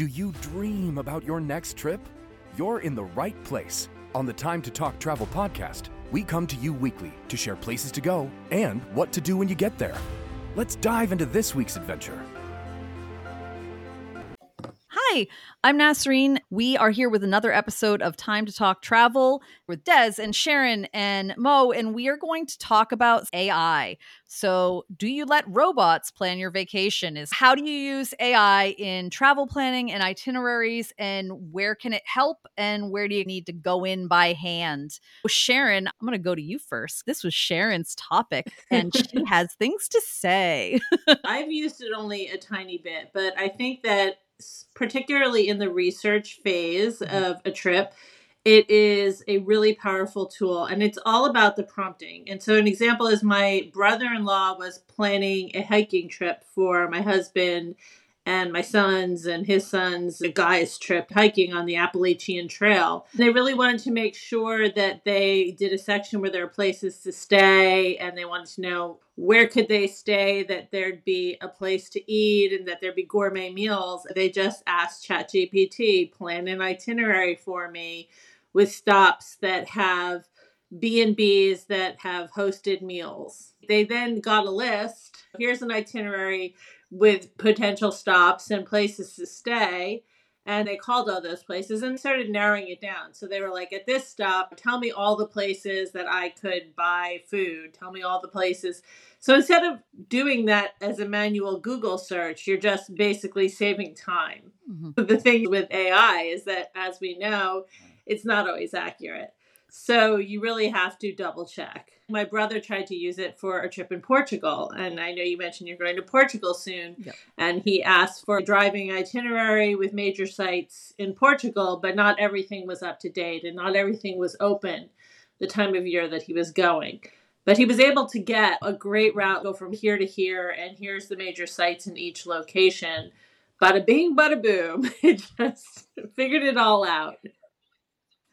Do you dream about your next trip? You're in the right place. On the Time to Talk Travel podcast, we come to you weekly to share places to go and what to do when you get there. Let's dive into this week's adventure. Hi, I'm Nasreen. We are here with another episode of Time to Talk Travel with Des and Sharon and Mo, and we are going to talk about AI. So, do you let robots plan your vacation? Is how do you use AI in travel planning and itineraries, and where can it help, and where do you need to go in by hand? Sharon, I'm going to go to you first. This was Sharon's topic, and she has things to say. I've used it only a tiny bit, but I think that particularly in the research phase mm-hmm. of a trip, it is a really powerful tool and it's all about the prompting. And so, an example is my brother in law was planning a hiking trip for my husband and my sons and his sons, a guy's trip hiking on the Appalachian Trail. They really wanted to make sure that they did a section where there are places to stay and they wanted to know where could they stay, that there'd be a place to eat and that there'd be gourmet meals. They just asked ChatGPT, plan an itinerary for me with stops that have B&Bs that have hosted meals. They then got a list. Here's an itinerary with potential stops and places to stay. And they called all those places and started narrowing it down. So they were like, at this stop, tell me all the places that I could buy food. Tell me all the places. So instead of doing that as a manual Google search, you're just basically saving time. Mm-hmm. The thing with AI is that, as we know, it's not always accurate. So you really have to double check. My brother tried to use it for a trip in Portugal, and I know you mentioned you're going to Portugal soon. Yep. And he asked for a driving itinerary with major sites in Portugal, but not everything was up to date and not everything was open the time of year that he was going. But he was able to get a great route, go from here to here, and here's the major sites in each location. Bada bing, bada boom. It just figured it all out.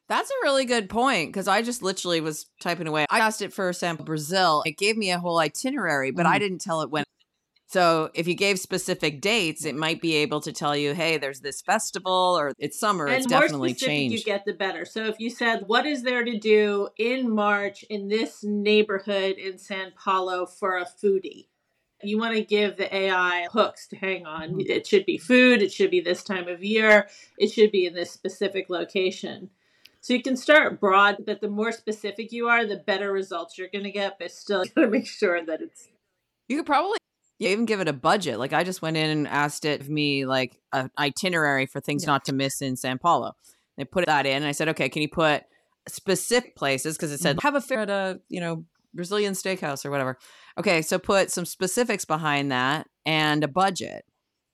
That's a really good point because I just literally was typing away. I asked it for sample Brazil. It gave me a whole itinerary, but mm. I didn't tell it when. So if you gave specific dates, it might be able to tell you, hey, there's this festival or it's summer. And it's definitely changed. You get the better. So if you said, what is there to do in March in this neighborhood in San Paulo for a foodie? You want to give the AI hooks to hang on. Mm-hmm. It should be food. It should be this time of year. It should be in this specific location. So you can start broad, but the more specific you are, the better results you're going to get. But still, you got to make sure that it's. You could probably you even give it a budget. Like I just went in and asked it of me like an itinerary for things yeah. not to miss in San Paulo. They put that in, and I said, okay, can you put specific places because it said mm-hmm. have a fair at a you know Brazilian steakhouse or whatever. Okay, so put some specifics behind that and a budget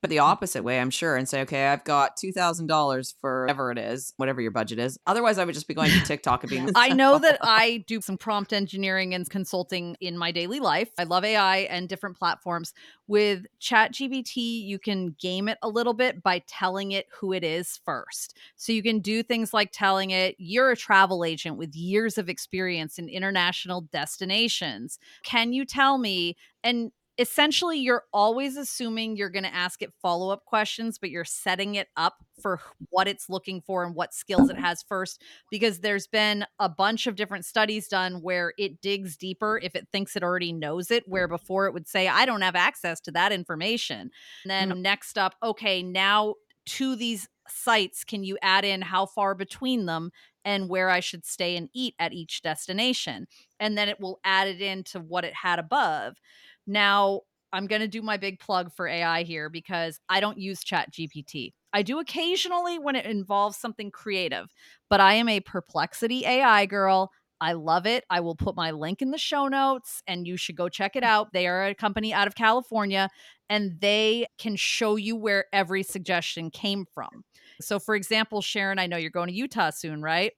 the opposite way, I'm sure, and say, okay, I've got two thousand dollars for whatever it is, whatever your budget is. Otherwise, I would just be going to TikTok and being. I know that I do some prompt engineering and consulting in my daily life. I love AI and different platforms. With ChatGPT, you can game it a little bit by telling it who it is first. So you can do things like telling it you're a travel agent with years of experience in international destinations. Can you tell me? And essentially you're always assuming you're going to ask it follow-up questions but you're setting it up for what it's looking for and what skills it has first because there's been a bunch of different studies done where it digs deeper if it thinks it already knows it where before it would say i don't have access to that information and then mm-hmm. next up okay now to these sites can you add in how far between them and where I should stay and eat at each destination. And then it will add it into what it had above. Now, I'm going to do my big plug for AI here because I don't use Chat GPT. I do occasionally when it involves something creative, but I am a perplexity AI girl. I love it. I will put my link in the show notes and you should go check it out. They are a company out of California and they can show you where every suggestion came from. So, for example, Sharon, I know you're going to Utah soon, right?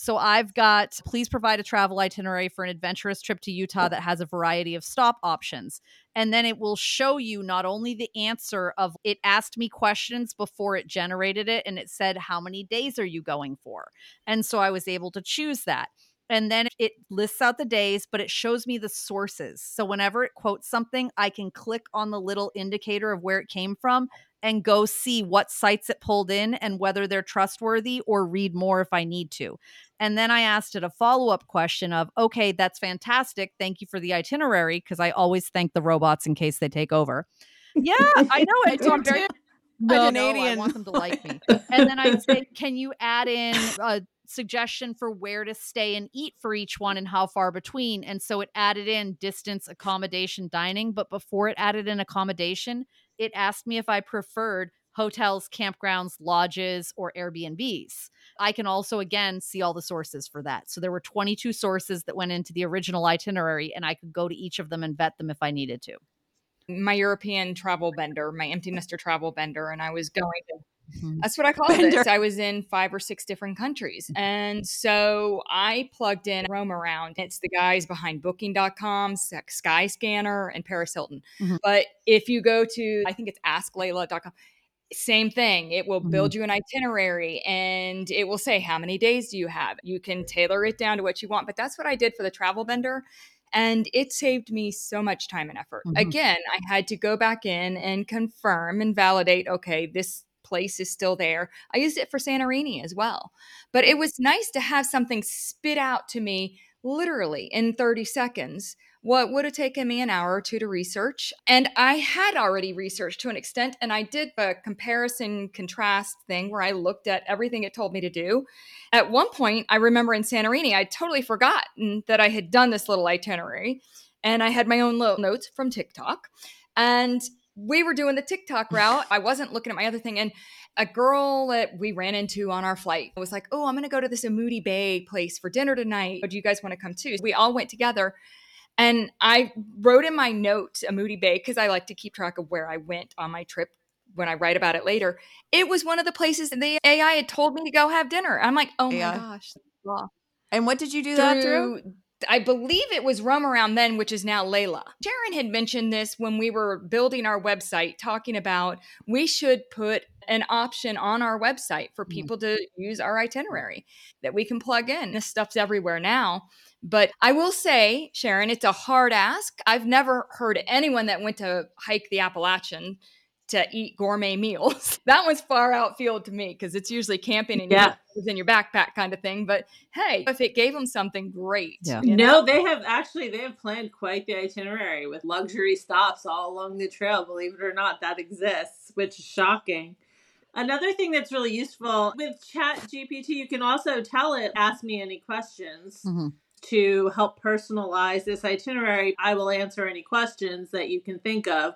So I've got please provide a travel itinerary for an adventurous trip to Utah that has a variety of stop options. And then it will show you not only the answer of it asked me questions before it generated it and it said how many days are you going for? And so I was able to choose that. And then it lists out the days, but it shows me the sources. So whenever it quotes something, I can click on the little indicator of where it came from and go see what sites it pulled in and whether they're trustworthy or read more if I need to. And then I asked it a follow up question of, okay, that's fantastic. Thank you for the itinerary. Cause I always thank the robots in case they take over. Yeah, I know it. I'm very no, Canadian. No, I want them to like me. And then I say, can you add in a suggestion for where to stay and eat for each one and how far between? And so it added in distance, accommodation, dining. But before it added in accommodation, it asked me if I preferred hotels, campgrounds, lodges, or Airbnbs. I can also, again, see all the sources for that. So there were 22 sources that went into the original itinerary, and I could go to each of them and vet them if I needed to. My European travel bender, my empty nester travel bender, and I was going to Mm-hmm. That's what I called Bender. it. I was in five or six different countries. And so I plugged in Roam Around. It's the guys behind booking.com, Skyscanner, and Paris Hilton. Mm-hmm. But if you go to, I think it's asklayla.com, same thing. It will build mm-hmm. you an itinerary and it will say, how many days do you have? You can tailor it down to what you want. But that's what I did for the travel vendor. And it saved me so much time and effort. Mm-hmm. Again, I had to go back in and confirm and validate okay, this place is still there. I used it for Santorini as well. But it was nice to have something spit out to me literally in 30 seconds what would have taken me an hour or two to research. And I had already researched to an extent, and I did a comparison contrast thing where I looked at everything it told me to do. At one point, I remember in Santorini, I totally forgotten that I had done this little itinerary, and I had my own little notes from TikTok. And we were doing the TikTok route. I wasn't looking at my other thing. And a girl that we ran into on our flight was like, Oh, I'm going to go to this Ammoudi Bay place for dinner tonight. Do you guys want to come too? We all went together. And I wrote in my note Ammoudi Bay because I like to keep track of where I went on my trip when I write about it later. It was one of the places that the AI had told me to go have dinner. I'm like, Oh yeah. my gosh. And what did you do through, that through? I believe it was Roam Around Then, which is now Layla. Sharon had mentioned this when we were building our website, talking about we should put an option on our website for mm-hmm. people to use our itinerary that we can plug in. This stuff's everywhere now. But I will say, Sharon, it's a hard ask. I've never heard anyone that went to hike the Appalachian to eat gourmet meals. that one's far outfield to me because it's usually camping and yeah. in your backpack kind of thing. But hey, if it gave them something great. Yeah. You know? No, they have actually they have planned quite the itinerary with luxury stops all along the trail. Believe it or not, that exists, which is shocking. Another thing that's really useful with Chat GPT, you can also tell it, ask me any questions. Mm-hmm to help personalize this itinerary, I will answer any questions that you can think of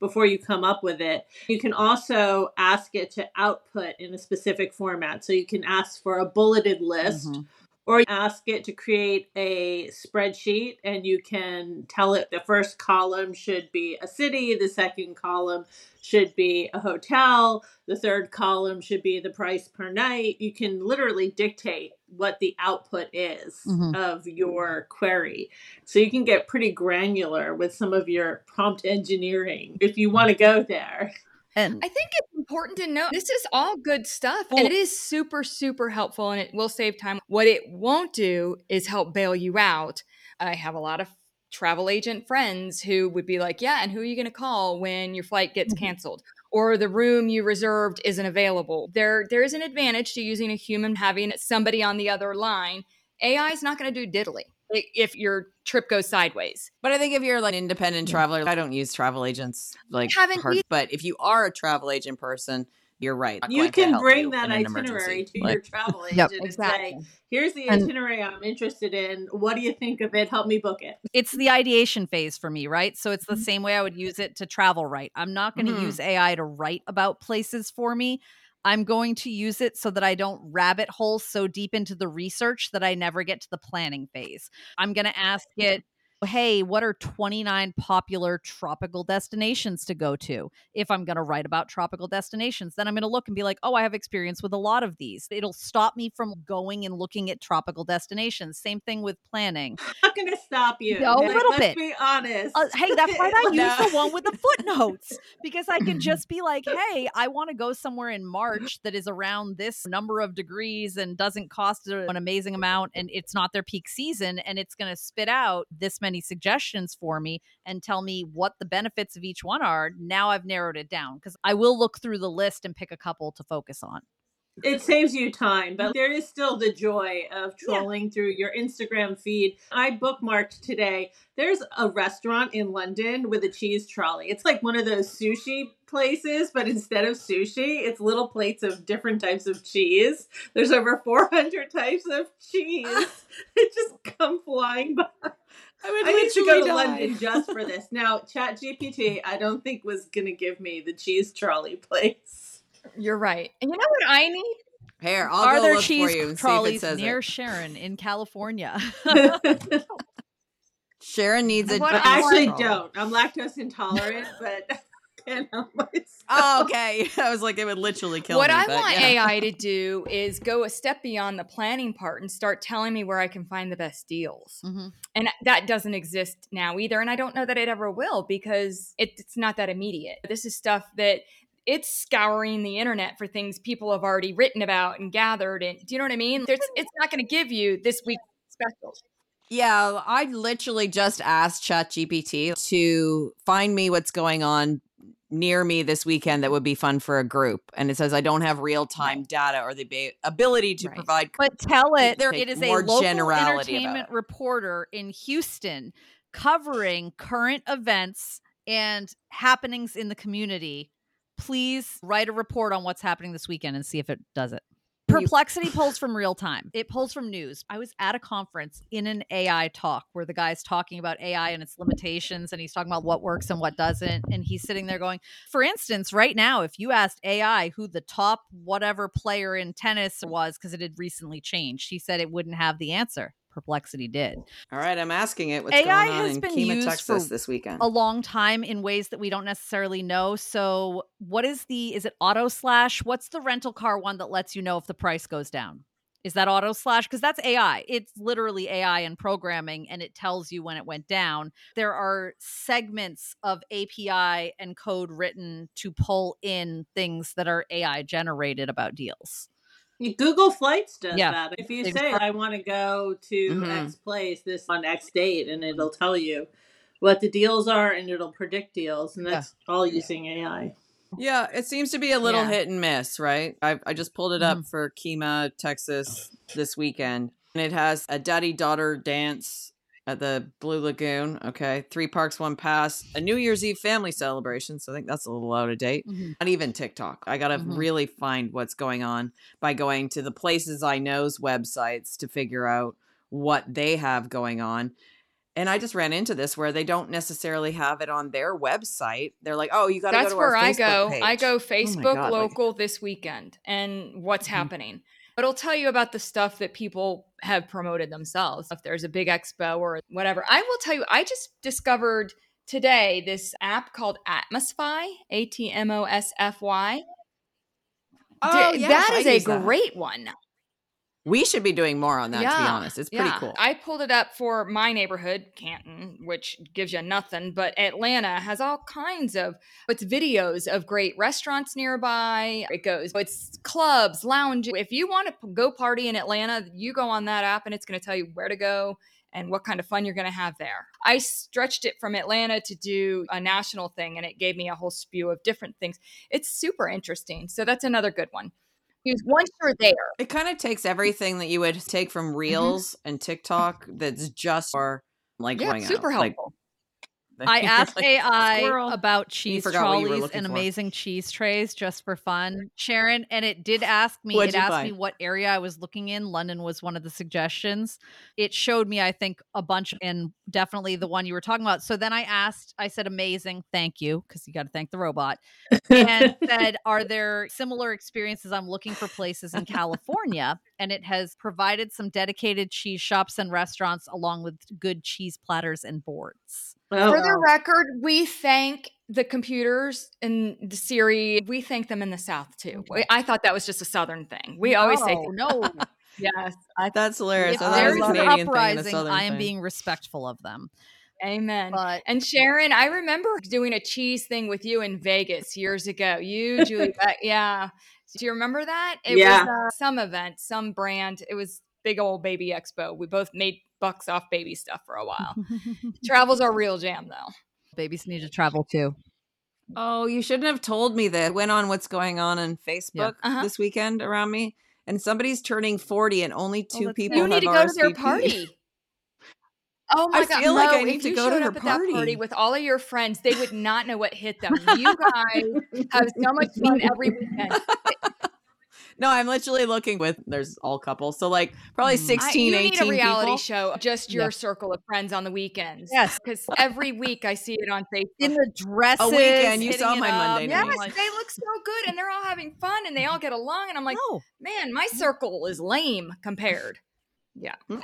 before you come up with it. You can also ask it to output in a specific format. So you can ask for a bulleted list. Mm-hmm. Or ask it to create a spreadsheet, and you can tell it the first column should be a city, the second column should be a hotel. The third column should be the price per night. You can literally dictate what the output is mm-hmm. of your query. So you can get pretty granular with some of your prompt engineering if you want to go there. And I think it's important to know this is all good stuff and it is super, super helpful and it will save time. What it won't do is help bail you out. I have a lot of travel agent friends who would be like, Yeah, and who are you going to call when your flight gets mm-hmm. canceled? Or the room you reserved isn't available. There, there is an advantage to using a human having somebody on the other line. AI is not going to do diddly if your trip goes sideways. But I think if you're like an independent traveler, I don't use travel agents like hard, but if you are a travel agent person, you're right. You can bring you that itinerary to like, your travel agent yep, and say, "Here's the itinerary and, I'm interested in. What do you think of it? Help me book it." It's the ideation phase for me, right? So it's the mm-hmm. same way I would use it to travel right. I'm not going to mm-hmm. use AI to write about places for me. I'm going to use it so that I don't rabbit hole so deep into the research that I never get to the planning phase. I'm going to ask it hey, what are 29 popular tropical destinations to go to? If I'm going to write about tropical destinations, then I'm going to look and be like, oh, I have experience with a lot of these. It'll stop me from going and looking at tropical destinations. Same thing with planning. I'm going to stop you. A little Let's bit. be honest. Uh, hey, that's why I No. use the one with the footnotes because I can just be like, hey, I want to go somewhere in March that is around this number of degrees and doesn't cost an amazing amount and it's not their peak season and it's going to spit out this many suggestions for me and tell me what the benefits of each one are. Now I've narrowed it down because I will look through the list and pick a couple to focus on. It saves you time, but there is still the joy of trolling through your Instagram feed. I bookmarked today. There's a restaurant in London with a cheese trolley. It's like one of those sushi places, but instead of sushi, it's little plates of different types of cheese. There's over 400 types of cheese. they just come flying by. I would I need to go to die. London just for this. Now, Chat GPT, I don't think was going to give me the cheese trolley place. You're right. And you know what I need? Here, I'll are go there look cheese for you and see if it trolleys says near it. Sharon in California? Sharon needs a. What But I I actually don't. I'm lactose intolerant, but can't help myself. Oh, okay. I was like, it would literally kill what me. What I want yeah. AI to do is go a step beyond the planning part and start telling me where I can find the best deals. Mhm. And that doesn't exist now either. And I don't know that it ever will because it, it's not that immediate. This is stuff that it's scouring the internet for things people have already written about and gathered. And do you know what I mean? There's, it's not going to give you this week's specials. Yeah, I literally just asked ChatGPT to find me what's going on near me this weekend that would be fun for a group. And it says I don't have real time data or the ba- ability to Right. provide. But tell it There- it is a local entertainment reporter in Houston covering current events and happenings in the community. Please write a report on what's happening this weekend and see if it does it. Perplexity pulls from real time. It pulls from news. I was at a conference in an AI talk where the guy's talking about AI and its limitations and he's talking about what works and what doesn't. And he's sitting there going, for instance, right now, if you asked AI who the top whatever player in tennis was, because it had recently changed, he said it wouldn't have the answer. Perplexity did. All right, I'm asking it what's AI going on has in been Kemah, used Texas for this weekend. A long time in ways that we don't necessarily know. So, what is the, is it auto slash? What's the rental car one that lets you know if the price goes down? Is that auto slash? Because that's AI. It's literally AI and programming, and it tells you when it went down. There are segments of API and code written to pull in things that are AI generated about deals. Google Flights does Yeah. that. If you They've say start- I want to go to Mhm. X place this on X date, and it'll tell you what the deals are, and it'll predict deals, and Yeah. that's all using AI. Yeah, it seems to be a little Yeah. hit and miss, right? I I just pulled it up Mm-hmm. for Kemah, Texas this weekend. And it has a daddy daughter dance at the Blue Lagoon. Okay. Three parks, one pass, a New Year's Eve family celebration. So I think that's a little out of date. Not even TikTok. I got to Mhm. really find what's going on by going to the Places I Know's websites to figure out what they have going on. And I just ran into this where they don't necessarily have it on their website. They're like, "Oh, you got to go That's to our where I Facebook go. page." I go Oh Facebook like- local this weekend and what's Mhm. happening. But it'll tell you about the stuff that people have promoted themselves. If there's a big expo or whatever. I will tell you, I just discovered today this app called Atmosfy, A T M O S F Y. Oh, yes, that is a great one. We should be doing more on that, to be honest. It's pretty yeah. cool. I pulled it up for my neighborhood, Canton, which gives you nothing, but Atlanta has all kinds of it's videos of great restaurants nearby. It goes, it's clubs, lounges. If you want to go party in Atlanta, you go on that app and it's going to tell you where to go and what kind of fun you're going to have there. I stretched it from Atlanta to do a national thing and it gave me a whole spew of different things. It's super interesting. So that's another good one. Once you're there, it kind of takes everything that you would take from Reels and TikTok that's just for like Mm-hmm. yeah, going out. super Like, helpful. I asked Like, AI squirrel. about cheese forgot what you were trolleys and for. amazing cheese trays just for fun, Sharon, and it did ask me. What'd it you asked me what area I was looking in. London was one of the suggestions. It showed me, I think, a bunch, and definitely the one you were talking about. So then I asked. I said, "Amazing, thank you," because you got to thank the robot. and said, Are there similar experiences? I'm looking for places in California. And it has provided some dedicated cheese shops and restaurants along with good cheese platters and boards. Oh, For the record, we thank the computers and the Siri. We thank them in the South too. Okay. I thought that was just a Southern thing. We always say, no. no. yes, I, That's hilarious. if I thought it there was a an Canadian thing and a uprising, Southern I am thing. being respectful of them. amen. But And Sharon, I remember doing a cheese thing with you in Vegas years ago. You, Julie, Beck, yeah. Do you remember that? It Yeah. was uh, some event, some brand. It was big old baby expo. We both made bucks off baby stuff for a while. Travel's our real jam, though. babies need to travel too. Oh, you shouldn't have told me that. Went on what's going on on Facebook Uh-huh. this weekend around me, and somebody's turning forty, and only two that's people You sad. need to have go to their party. Oh my I god! feel like Mo, I need if to you go to showed her up at that party party. with all of your friends, they would not know what hit them. You guys have so much fun every weekend. No, I'm literally looking with. There's all couples, so like probably Mm. 16, I, you 18 need a reality people. show, just your Yeah. circle of friends on the weekends. Yes. because every week I see it on Facebook. In the dresses. weekend, you saw my up, Monday Yes, like, they look so good and they're all having fun and they all get along. And I'm like, no. man, my circle is lame compared. Yeah.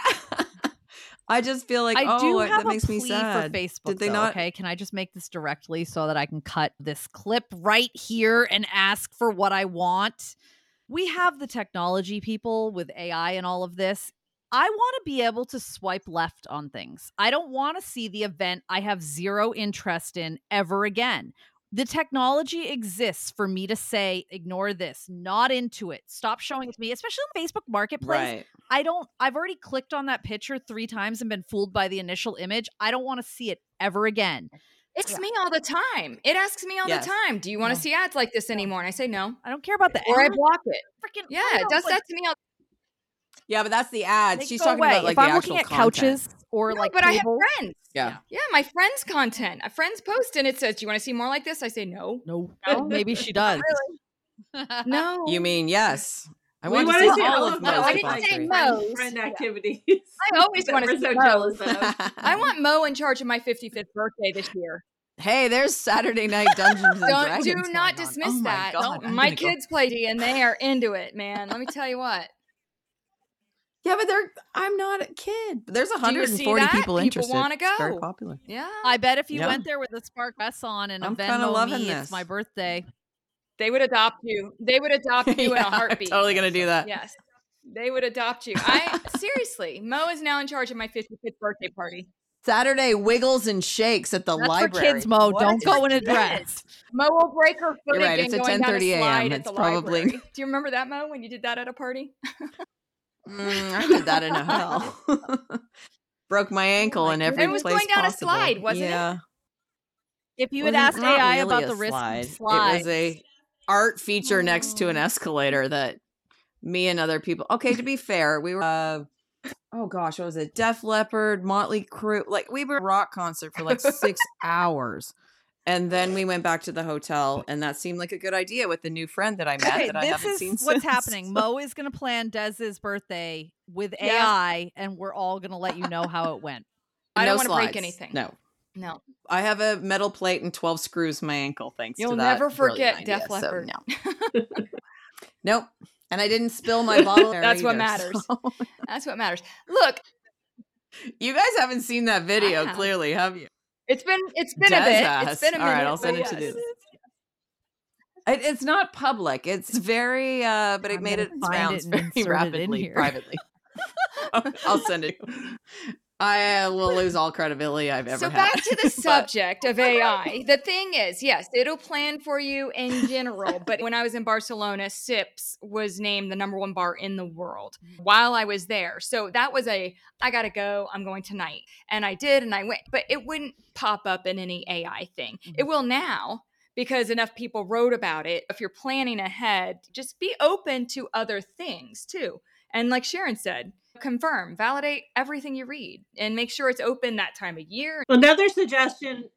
I just feel like I oh, do it- have that makes a me plea sad. for Facebook. Did they though, not? Okay, can I just make this directly so that I can cut this clip right here and ask for what I want? We have the technology people with AI and all of this. I want to be able to swipe left on things. I don't want to see the event I have zero interest in ever again. The technology exists for me to say, ignore this, not into it, stop showing it to me, especially on Facebook Marketplace. Right. I don't I've already clicked on that picture 3 times and been fooled by the initial image. I don't want to see it ever again. It's me all the time. It asks me all Yes. the time, do you want to No. see ads like this anymore? And I say no. I don't care about the Or I block it. Freaking Yeah, it does like, that to me all Yeah, but that's the ads. She's talking away. about like if the I'm actual looking at content. couches or No, like but I have friends. Yeah. Yeah, my friends' content. A friend's post and it says, Do you want to see more like this? I say no. no, No. maybe she does. No. You mean yes? I we want to want see to see all all of of Mo's I didn't say pictures. Mo. friend, Mo's. friend Yeah. activities. I always wanna see so Mo's. I want Mo in charge of my 55th birthday this year. hey, there's Saturday night Dungeons and Don't Dragons. do not dismiss Oh my that. God, my gonna go. kids play D and they are into it, man. Let me tell you what. Yeah, but they're. I'm not a kid. There's you see 140 people People interested. wanna It's very go. popular. Yeah. I bet if you Yeah. went there with a spark vest on and a I'm kinda Venmo loving me, it's this. my birthday. They would adopt you. They would adopt you in Yeah, a I'm heartbeat. totally gonna do that. Yes. They would adopt you. I seriously, Mo is now in charge of my 55th birthday party. Saturday wiggles and shakes at the That's library. for kids, Mo. What? Don't go in a dress. Mo will break her foot You're right, again it's going down a 10:30 a.m. slide at the probably- library. Do you remember that, Mo, when you did that at a party? Mm, I did that in a hell. Broke my ankle in every It was place going down a slide, wasn't it? If you had asked AI really about a the risk slide. slide, It was a art feature next to an Oh. escalator that me and other people. Okay, to be fair, we were. Uh, oh gosh, what was it? Def Leppard, Motley Crue. Like we were at a rock concert for like six hours. And then we went back to the hotel, and that seemed like a good idea with the new friend that I met Okay, that I this haven't is seen what's since. happening. Mo is going to plan Dez's birthday with Yeah. AI, and we're all going to let you know how it went. I don't wanna break anything. No, No. I have a metal plate and 12 screws in my ankle thanks You'll to that. never forget Def idea, so no. nope. And I didn't spill my bottle. That's what matters. so- That's what matters. Look, You guys haven't seen that video, have. clearly, have you? it's been it's been Des a bit. has. It's been a All minute. right, I'll send it to you. It, it's not public. It's very, uh, but it I'm made it find it very rapidly, privately. I'll send it. I uh, will lose all credibility I've ever So had. back to the subject of AI. The thing is, yes, it'll plan for you in general. But when I was in Barcelona, Sips was named the number one bar in the world while I was there. So that was a I gotta go. I'm going tonight, and I did, and I went. But it wouldn't pop up in any AI thing. It will now. Because enough people wrote about it. If you're planning ahead, just be open to other things too. And like Sharon said, confirm, validate everything you read and make sure it's open that time of year. Another suggestion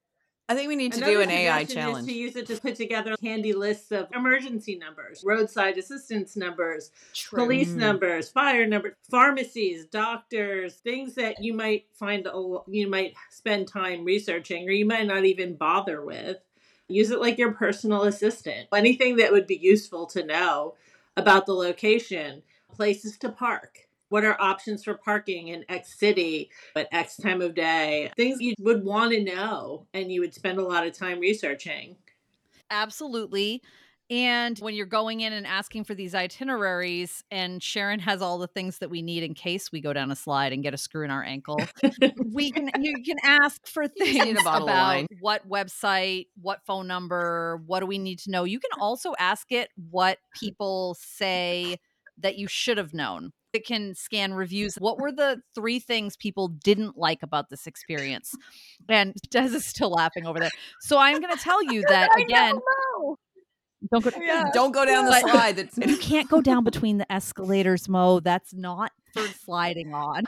I think we need to Another do an AI challenge. Is to use it to put together handy lists of emergency numbers, roadside assistance numbers, police Mm. numbers, fire numbers, pharmacies, doctors, things that you might find a, lo- you might spend time researching or you might not even bother with. Use it like your personal assistant. Anything that would be useful to know about the location, places to park. What are options for parking in X city at X time of day? Things you would want to know and you would spend a lot of time researching. Absolutely. And when you're going in and asking for these itineraries, and Sharon has all the things that we need in case we go down a slide and get a screw in our ankle, we can you can ask for just need a things about what website, what phone number, what do we need to know. You can also ask it what people say that you should have known. It can scan reviews. What were the three things people didn't like about this experience? And Des is still laughing over there. So I'm going to tell you that again. Don't go. Don't go down the slide. That's You can't go down between the escalators, Mo. That's not for sliding on.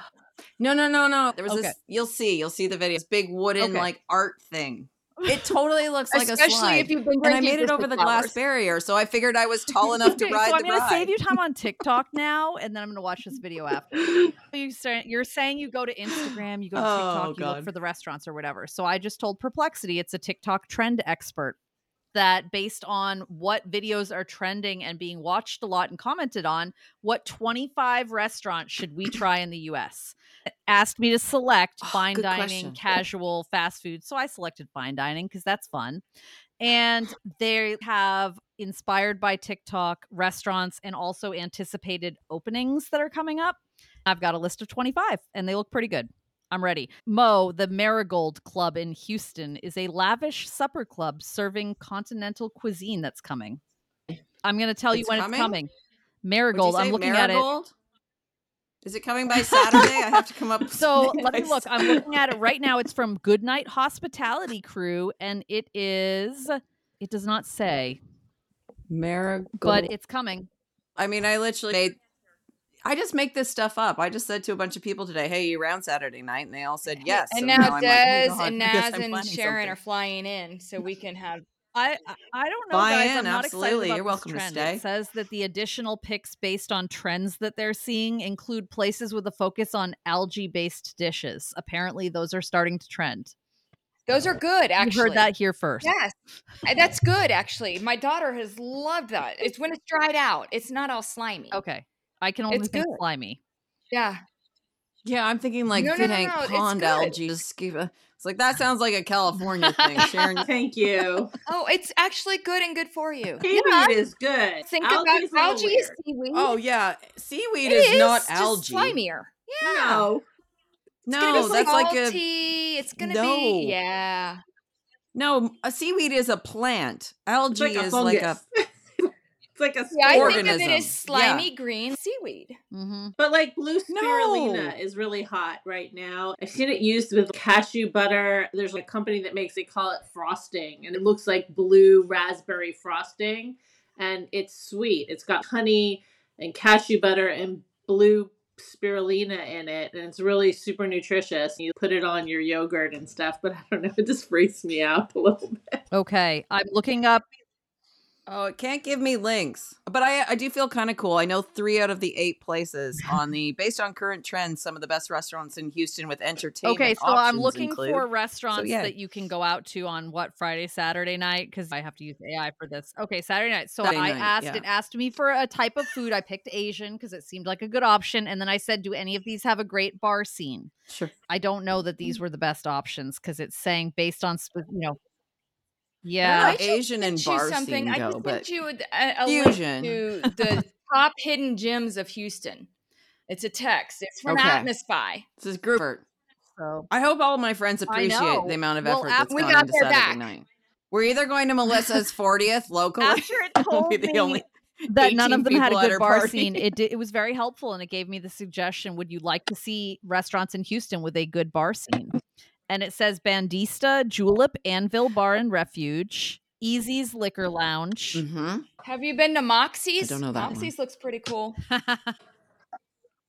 no, no, no, no. There was Okay. this. You'll see. You'll see the video. This big wooden Okay. like art thing. It totally looks like a Especially if you've been and I made it over the glass barrier, so I figured I was tall enough to ride so I'm the going to ride. save you time on TikTok now, and then I'm going to watch this video after. You say, you're saying you go to Instagram, you go to Oh, TikTok, you look for the restaurants or whatever. So I just told Perplexity, it's a TikTok trend expert, that based on what videos are trending and being watched a lot and commented on, what 25 restaurants should we try in the US? Asked me to select Oh, fine dining, question. casual, fast food. So I selected fine dining because that's fun. And they have inspired by TikTok restaurants and also anticipated openings that are coming up. I've got a list of 25 and they look pretty good. I'm ready. Mo, the Marigold Club in Houston, is a lavish supper club serving continental cuisine that's coming. I'm going to tell you when coming? it's coming. Marigold. I'm looking Marigold? it. Is it coming by Saturday? I have to come up. So let me look. I'm looking at it right now. It's from Goodnight Hospitality Crew, and it is. It does not say, Marigold. but it's coming. I mean, I literally made. I just make this stuff up. I just said to a bunch of people today, "Hey, you around Saturday night?" And they all said yes. And So now I'm like, Des oh God, and Naz and Sharon something. are flying in so we can have I I- don't know, Buy guys. in, I'm not absolutely. You're welcome to stay. It says that the additional picks based on trends that they're seeing include places with a focus on algae-based dishes. Apparently, those are starting to trend. those are good You actually. heard that here first. Yes. Uh, That's good actually. My daughter has loved that. It's when it's dried out. It's not all slimy. Okay, I can only It's think good. slimy. Yeah. Yeah, I'm thinking like No, no, no, no, pond algae. Just give a- It's like that sounds like a California thing. Sharon, Thank you. Oh, it's actually good and good for you. Seaweed Yeah. is good. Think Algae about is algae is seaweed. oh yeah, seaweed is not just algae. slimier. Yeah. No. It's No, be that's like a. It's gonna No. be yeah. no. A seaweed is a plant. Algae like a is like a fungus. it's like a Yeah, I think of it as Yeah. slimy green seaweed. hmm But like blue spirulina No. is really hot right now. I've seen it used with cashew butter. There's a company that makes they call it frosting, and it looks like blue raspberry frosting, and it's sweet. It's got honey and cashew butter and blue spirulina in it, and it's really super nutritious. You put it on your yogurt and stuff, but I don't know, it just freaks me out a little bit. Okay, I'm looking up. Oh, it can't give me links. But I I do feel kind of cool. I know three out of the eight places on the based on current trends, some of the best restaurants in Houston with entertainment. Okay, so I'm looking include. for restaurants yeah. that you can go out to on what Friday, Saturday night because I have to use AI for this. Okay, Saturday night. So Saturday I night, asked yeah. it asked me for a type of food. I picked Asian because it seemed like a good option, and then I said, "Do any of these have a great bar scene?" Sure. I don't know that Mm. these were the best options because it's saying based on you know. I Yeah, I Asian and bar something. scene I go, just but sent you a, a Fusion. link to the uh, top hidden gems of Houston. It's a text. It's from Okay. Atmosfy. this is group. so I hope all of my friends appreciate the amount of effort af- that's we gone got into Saturday back. night. We're either going to Melissa's 40th local. after it told be the me only that none of them had a good bar party. scene. It did, it was very helpful, and it gave me the suggestion: Would you like to see restaurants in Houston with a good bar scene? And it says Bandista, Julep, Anvil Bar and Refuge, Easy's Liquor Lounge. hmm Have you been to Moxie's? I don't know that one. Moxie's looks pretty cool.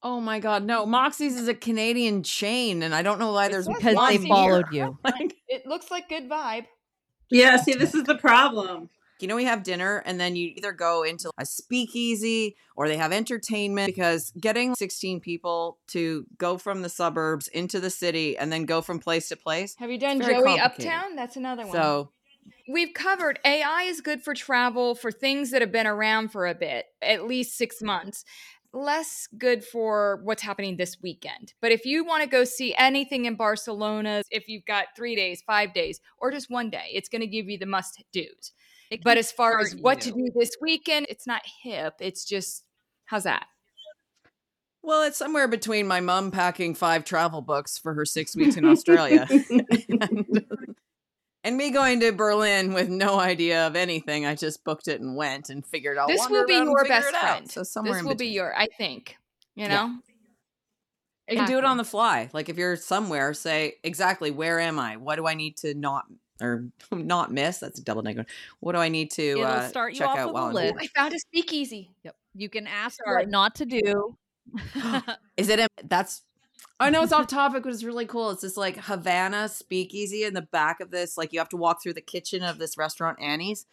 Oh my God, no! Moxie's is a Canadian chain, and I don't know why there's says because one they followed here. you. Like, It looks like good vibe. Yeah, see, this is the problem. You know, we have dinner and then you either go into a speakeasy or they have entertainment because getting 16 people to go from the suburbs into the city and then go from place to place. Have you done Joey. Uptown? That's another one. So, we've covered AI is good for travel for things that have been around for a bit, at least six months. Less good for what's happening this weekend. But if you want to go see anything in Barcelona, if you've got three days, five days, or just one day, it's going to give you the must do's. It But as far as what to do this weekend, it's not hip. It's just, how's that? well, it's somewhere between my mom packing five travel books for her six weeks in Australia and, and me going to Berlin with no idea of anything. I just booked it and went and figured out. this will be your best out. friend. So somewhere this will be your, I think, you Yeah. know? You can do it on the fly. Like if you're somewhere, say exactly where am I? What do I need to not or not miss? That's a double negative. What do I need to It'll uh, start you check off out with while a I'm list. I found a speakeasy. Yep. You can ask Sorry. what not to do. Is it? A, that's. I know it's off topic, but it's really cool. It's this like Havana speakeasy in the back of this. Like you have to walk through the kitchen of this restaurant, Annie's,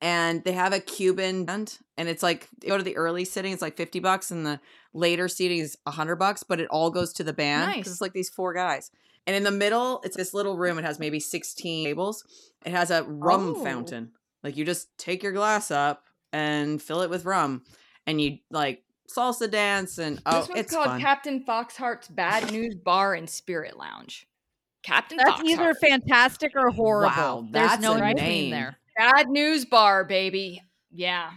and they have a Cuban band, and it's like you go to the early sitting, it's like fifty bucks, and the later seating is a hundred bucks, but it all goes to the band. 'cause Nice. It's like these four guys, and in the middle, it's this little room. It has maybe sixteen tables. It has a rum Oh. fountain. Like you just take your glass up and fill it with rum, and you like salsa dance and oh, this one's it's called fun. Captain Foxheart's Bad News Bar and Spirit Lounge. Captain That's Foxhart. either fantastic or horrible. Wow, There's no a in name. there. Bad News Bar, baby. Yeah.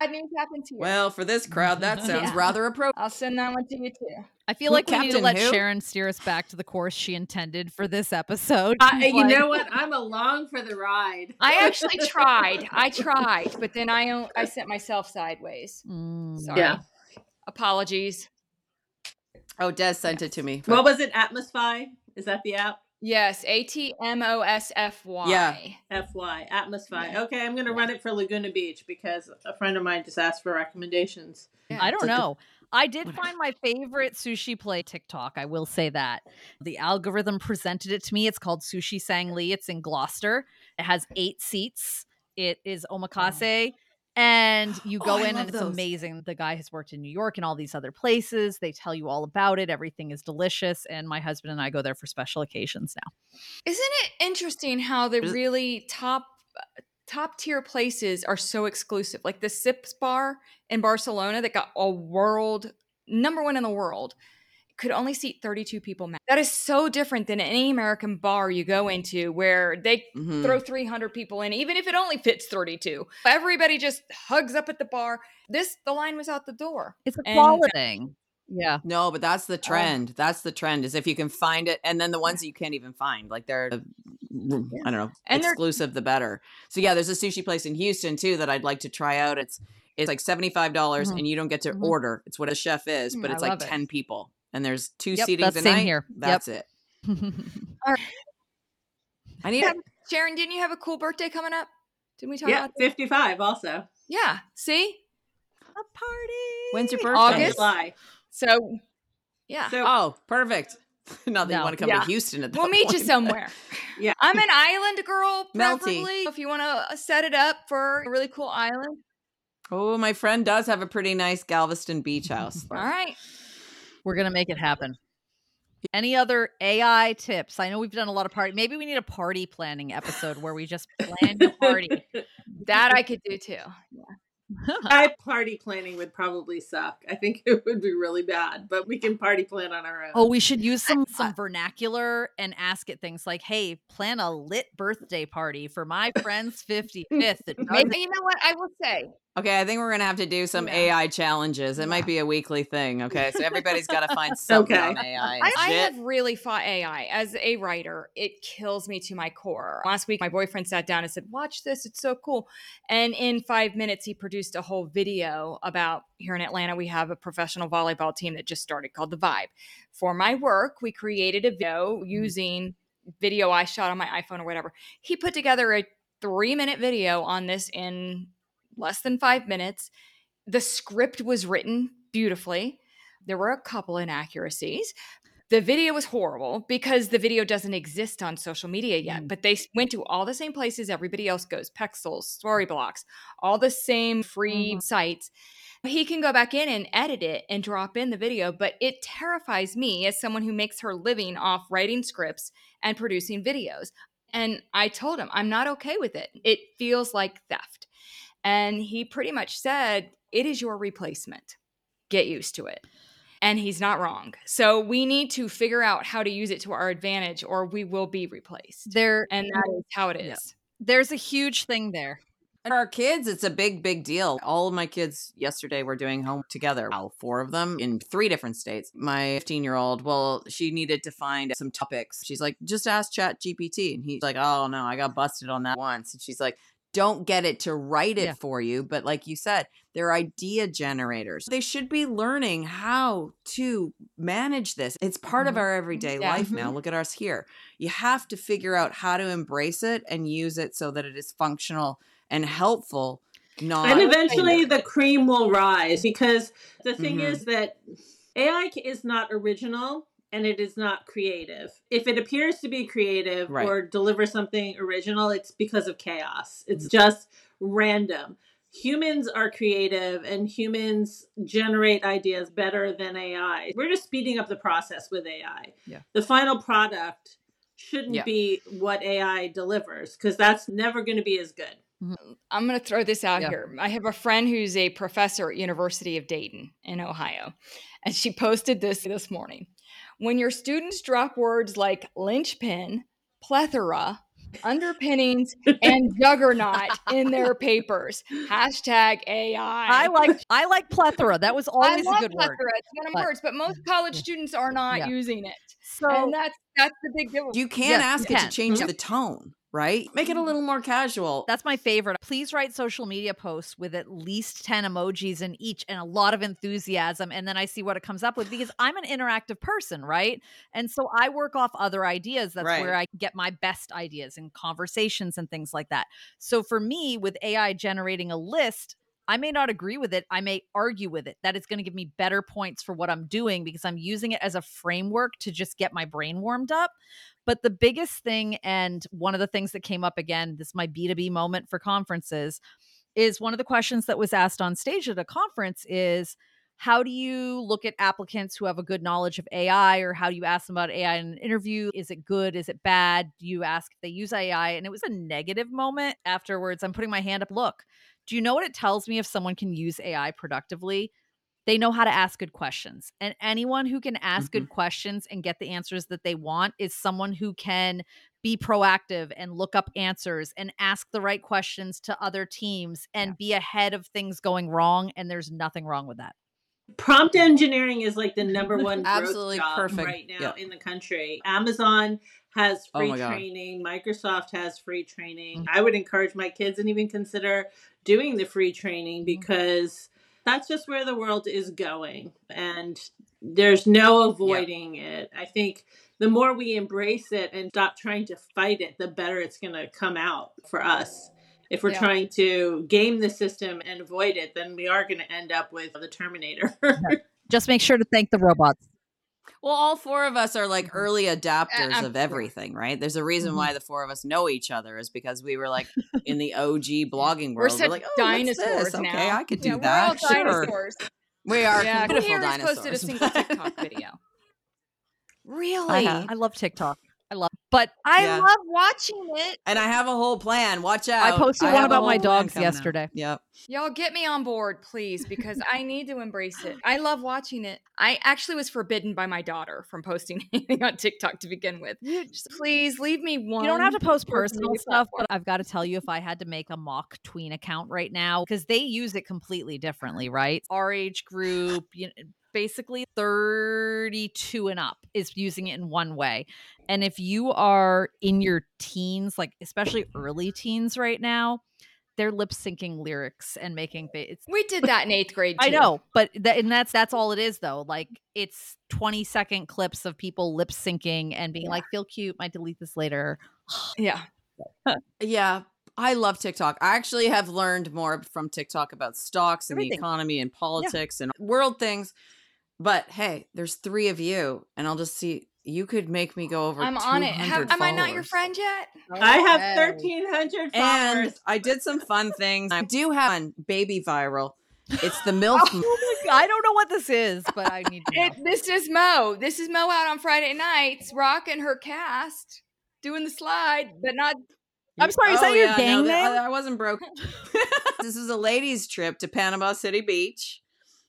Bad news happens here. Well, for this crowd, that sounds Yeah. rather appropriate. I'll send that one to you too. I feel Who- like we need to let who? Sharon steer us back to the course she intended for this episode. I, She's you like, know what? I'm along for the ride. I actually tried. I tried, but then I I sent myself sideways. Mm. Sorry. Yeah. Apologies. Oh, Des sent it to me. What was it? Atmosfy? Is that the app? Yes, A T M O S F Y. Yeah. FY, Atmosfy. Okay, I'm going to run it for Laguna Beach because a friend of mine just asked for recommendations. I don't It's like know. I did find my favorite sushi play TikTok. I will say that. The algorithm presented it to me. It's called Sushi Sang Lee. It's in Gloucester. It has eight seats. It is omakase. And you Oh, go I in and it's those. amazing. The guy has worked in New York and all these other places. They tell you all about it. Everything is delicious. And my husband and I go there for special occasions now. Isn't it interesting how the really top uh, top tier places are so exclusive? Like the Sips bar in Barcelona that got a world number one in the world could only seat 32 people max. That is so different than any American bar you go into where they Mhm. throw 300 people in even if it only fits 32. Everybody just hugs up at the bar. This the line was out the door. It's a quality thing. Yeah. No, but that's Oh. the trend. That's the trend is if you can find it, and then the ones that you can't even find, like they're, I don't know, And exclusive, the better. So yeah, there's a sushi place in Houston too that I'd like to try out. It's it's like seventy five dollars, Mhm. and you don't get to Mhm. order. It's what a chef is, Mm, but I it's like love it. ten people, and there's two Yep, seatings that's a night. here. Yep. That's it. I need it. Sharon, didn't you have a cool birthday coming up? Didn't we talk Yeah, about that? 55 also. Yeah. See? a party. When's your birthday? August? July. So yeah. So Oh, perfect. Not that you want to come Yeah. to Houston at that We'll meet you point. somewhere. Yeah. I'm an island girl, Melty. If you want to uh, set it up for a really cool island. Oh, my friend does have a pretty nice Galveston beach house. All right. We're gonna make it happen. Any other AI tips? I know we've done a lot of party. Maybe we need a party planning episode where we just plan your party. That I could do too. I party planning would probably suck. I think it would be really bad, but we can party plan on our oh, own. oh, we should use some some um, vernacular and ask it things like, "Hey, plan a lit birthday party for my friend's 55th." That Maybe you know what I will say. Okay, I think we're gonna have to do some Yeah. AI challenges. It might be a weekly thing. Okay, so everybody's got to find something Okay. on AI. I, I have really fought AI as a writer. It kills me to my core. Last week, my boyfriend sat down and said, Watch this. It's so cool. And in five minutes, he produced a whole video about here in Atlanta, we have a professional volleyball team that just started called The Vibe. For my work, we created a video mm-hmm. using video I shot on my iPhone or whatever. He put together a three minute video on this in less than five minutes. The script was written beautifully. There were a couple inaccuracies, The video was horrible because the video doesn't exist on social media yet, Mm. but they went to all the same places everybody else goes Pexels, Storyblocks, all the same free Mhm. sites. He can go back in and edit it and drop in the video, but it terrifies me as someone who makes her living off writing scripts and producing videos. And I told him, I'm not okay with it. It feels like theft. And he pretty much said, It is your replacement. Get used to it. And he's not wrong. So we need to figure out how to use it to our advantage or we will be replaced. There And that is how it is. Yeah. there's a huge thing there. And our kids, it's a big, big deal. All of my kids yesterday were doing homework together. All four of them in three different states. My 15 year old, well, she needed to find some topics. She's like, just ask Chat GPT. And he's like, oh no, I got busted on that once. And she's like, don't get it to write it Yeah. for you. But like you said, they're idea generators. They should be learning how to manage this. It's part of Mhm. our everyday Yeah. life now. Look at us here. You have to figure out how to embrace it and use it so that it is functional and helpful. Not and eventually the cream will rise because the thing Mhm. is that AI is not original and it is not creative. If it appears to be creative Right. or deliver something original, it's because of chaos. It's mm. just random. Humans are creative and humans generate ideas better than AI. We're just speeding up the process with AI. Yeah. The final product shouldn't Yeah. be what AI delivers because that's never going to be as good. Mm-hmm. I'm going to throw this out Yeah. here. I have a friend who's a professor at University of Dayton in Ohio, and she posted this this morning. When your students drop words like linchpin, plethora, underpinnings, and juggernaut in their papers, hashtag AI. I like I like plethora. That was I always a love good plethora. word. It's one of but- my words, but most college students are not Yeah. using it, So and that's that's the big difference. you can Yes, ask you it can. to change Yep. the tone, right? Make it a little more casual. That's my favorite. Please write social media posts with at least 10 emojis in each and a lot of enthusiasm. And then I see what it comes up with because I'm an interactive person, right? And so I work off other ideas. That's Right. where I get my best ideas and conversations and things like that. So for me, with AI generating a list, I may not agree with it. I may argue with it. That it's going to give me better points for what I'm doing because I'm using it as a framework to just get my brain warmed up. But the biggest thing, and one of the things that came up again, this is my B2B moment for conferences, is one of the questions that was asked on stage at a conference is how do you look at applicants who have a good knowledge of AI or how do you ask them about AI in an interview? Is it good? Is it bad? Do you ask if they use AI? And it was a negative moment afterwards. I'm putting my hand up. Look, do you know what it tells me if someone can use AI productively? They know how to ask good questions. And anyone who can ask good mm-hmm. questions and get the answers that they want is someone who can be proactive and look up answers and ask the right questions to other teams and be ahead of things going wrong. And there's nothing wrong with that. Prompt engineering is like the number one Absolutely job perfect. right now Yep. in the country. Amazon has Oh free God. training. Microsoft has free training. Mhm. I would encourage my kids and even consider doing the free training Mhm. because that's just where the world is going, and there's no avoiding it. I think the more we embrace it and stop trying to fight it, the better it's going to come out for us. If we're Yeah. trying to game the system and avoid it, then we are going to end up with the Terminator. Just make sure to thank the robots. Well, all four of us are like early adapters of everything, right? There's a reason Mhm. why the four of us know each other is because we were like in the OG blogging world. We're world. such like, oh, dinosaurs what's this? now. Okay, I could do Yeah, that. We're all sure. dinosaurs. We are Yeah, beautiful dinosaurs. posted a single TikTok video. Really? I. I love TikTok. I love, but I Yeah. love watching it. and I have a whole plan. Watch out. I posted one about my dogs coming out. yesterday. Yep. Y'all get me on board, please, because I need to embrace it. I love watching it. I actually was forbidden by my daughter from posting anything on TikTok to begin with. Just please leave me one. You don't have to post personal stuff, but I've got to tell you, if I had to make a mock tween account right now, because they use it completely differently, right? Our age group, you know, basically 32 and up is using it in one way. And if you are in your teens, like especially early teens right now, they're lip syncing lyrics and making it's We did that in eighth grade. I know, but that and that's that's all it is though. Like it's 20 second clips of people lip syncing and being like, feel cute, might delete this later. Yeah. Yeah. I love TikTok. I actually have learned more from TikTok about stocks and Everything. the economy and politics and world things. But hey, there's three of you, and I'll just see. You could make me go over. I'm on it. Have, 200 am I not your friend yet? I have Okay. 1,300 And. I did some fun things. I do have one baby viral. It's the milk. Oh I don't know what this is, but I need to know. It, this is Mo. This is Mo out on Friday nights, rocking her cast, doing the slide, but not. I'm sorry, is that oh, your gang that- name? I wasn't broke. this is a ladies' trip to Panama City Beach.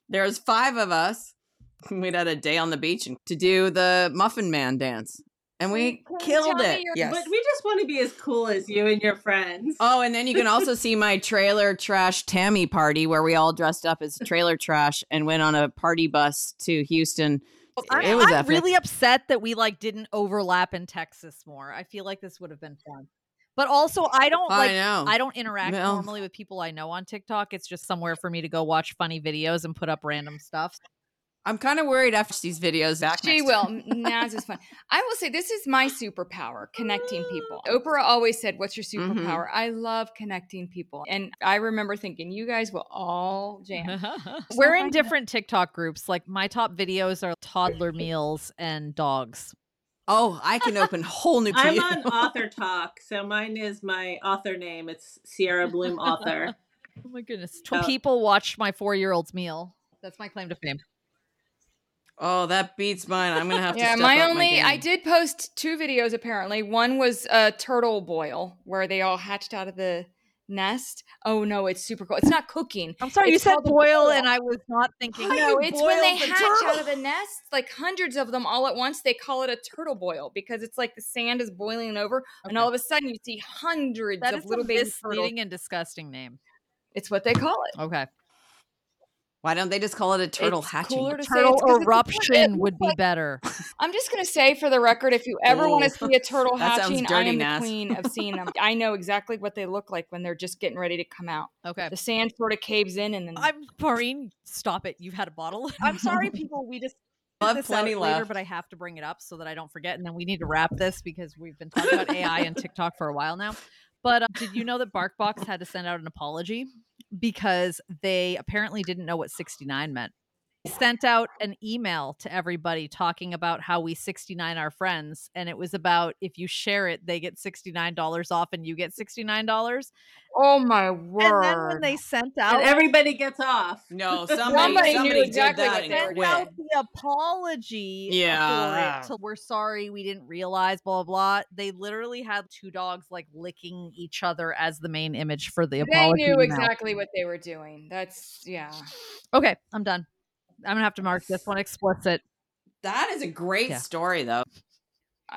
There's five of us. We'd had a day on the beach and to do the Muffin Man dance, and we Can killed it. your- Yes. But we just want to be as cool as you and your friends. Oh, and then you can also see my trailer trash Tammy party where we all dressed up as trailer trash and went on a party bus to Houston. I'm, it was I'm epic. really upset that we like didn't overlap in Texas more. I feel like this would have been fun. But also, I don't like I know. I don't interact Well- normally with people I know on TikTok. It's just somewhere for me to go watch funny videos and put up random stuff. I'm kind of worried after these videos back. She next will. Naz is fun. I will say this is my superpower: connecting people. Oprah always said, "What's your Mhm. superpower?" I love connecting people, and I remember thinking, "You guys will all jam." We're in different TikTok groups. Like my top videos are toddler meals and dogs. Oh, I can open whole new. I'm on Author Talk, so mine is my author name. It's Sierra Bloom Author. Oh my goodness. Oh. People watch my four year old's meal. That's my claim to fame. Oh, that beats mine. I'm gonna have to. Yeah, my up only. game. I did post two videos. Apparently, one was a turtle boil where they all hatched out of the nest. Oh no, it's super cool. It's not cooking. I'm sorry, you said boil, boil. and I was not thinking. How No, it's when they the hatch out of the nest, like hundreds of them all at once. They call it a turtle boil because it's like the sand is boiling over, and all of a sudden you see hundreds That of is little a baby turtles. misleading and disgusting name. It's what they call it. Okay. Why don't they just call it a turtle It's hatching? cooler to Turtle it's 'cause it's a turtle. eruption would be better. I'm just gonna say for the record, if you ever want to see a turtle That sounds hatching, I am Naz. the queen of seeing them. I know exactly what they look like when they're just getting ready to come out. Okay. The sand sort of caves in, and then I'm Maureen. Stop it. You've had a bottle. I'm sorry, people. We just I'll have this plenty later, left. but I have to bring it up so that I don't forget. And then we need to wrap this because we've been talking about AI and TikTok for a while now. But uh, did you know that BarkBox had to send out an apology because they apparently didn't know what 69 meant? They sent out an email to everybody talking about how we 69 our friends, and it was about if you share it, they get $69 off and you get $69. oh my word! And then when they sent out and everybody gets off. No, somebody, Somebody somebody, knew did exactly that what and they were sent out the apology Yeah. for it. So we're sorry we didn't realize, blah, blah, blah. They literally had two dogs like licking each other as the main image for the they apology. knew email. exactly what they were doing. That's yeah. Okay, I'm done. I'm gonna have to mark this one explicit. That is a great Yeah. story, though.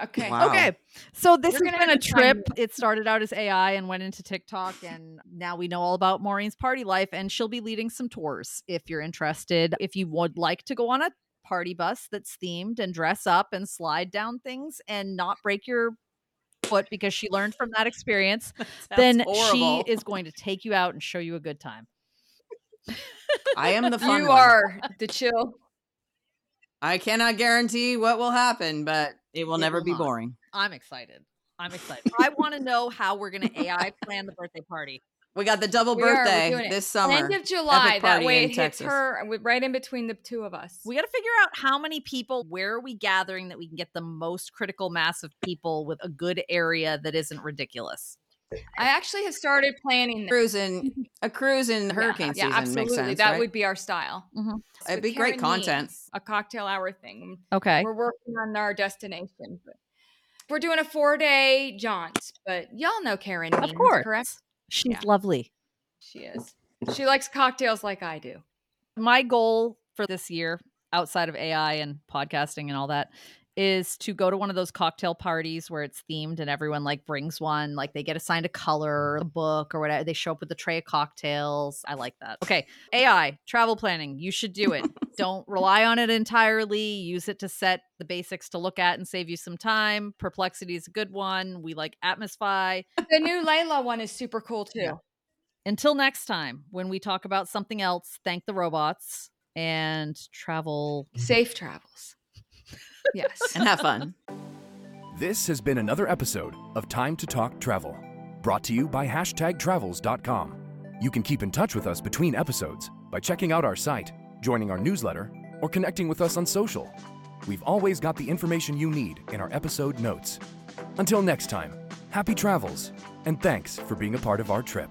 Okay. Wow. Okay, so this You're has been a have to trip. It started out as AI and went into TikTok, and now we know all about Maureen's party life, and she'll be leading some tours. If you're interested, if you would like to go on a party bus that's themed and dress up and slide down things and not break your foot because she learned from that experience, then horrible. she is going to take you out and show you a good time. I am the fun You one. are the chill. I cannot guarantee what will happen, but it will It never will be not. boring. I'm excited. I'm excited. I want to know how we're going to AI plan the birthday party. We got the double We are, we're birthday doing it. this summer. End of July. That party way in it hits her uh, right in between the two of us. We got to figure out how many people, where are we gathering that we can get the most critical mass of people with a good area that isn't ridiculous. I actually have started planning. this. cruise in a cruise in Yeah, hurricane yeah, season absolutely. makes sense. that right? would be our style. Mhm. It'd With be great content. A cocktail hour thing. Okay. We're working on our destination. But we're doing a four day jaunt, but y'all know Karen. Of course. correct? She's Yeah. lovely. She is. She likes cocktails like I do. My goal for this year, outside of AI and podcasting and all that, is to go to one of those cocktail parties where it's themed and everyone like brings one, like they get assigned a color, a book, or whatever. They show up with a tray of cocktails. I like that. Okay, AI travel planning. You should do it. Don't rely on it entirely. Use it to set the basics to look at and save you some time. Perplexity is a good one. We like Atmosfy. The new Layla one is super cool too. Yeah. Until next time, when we talk about something else, thank the robots and travel. Safe travels. Yes. and have fun. This has been another episode of Time to Talk Travel, brought to you by hashtagtravels.com. You can keep in touch with us between episodes by checking out our site, joining our newsletter, or connecting with us on social. We've always got the information you need in our episode notes. Until next time, happy travels, and thanks for being a part of our trip.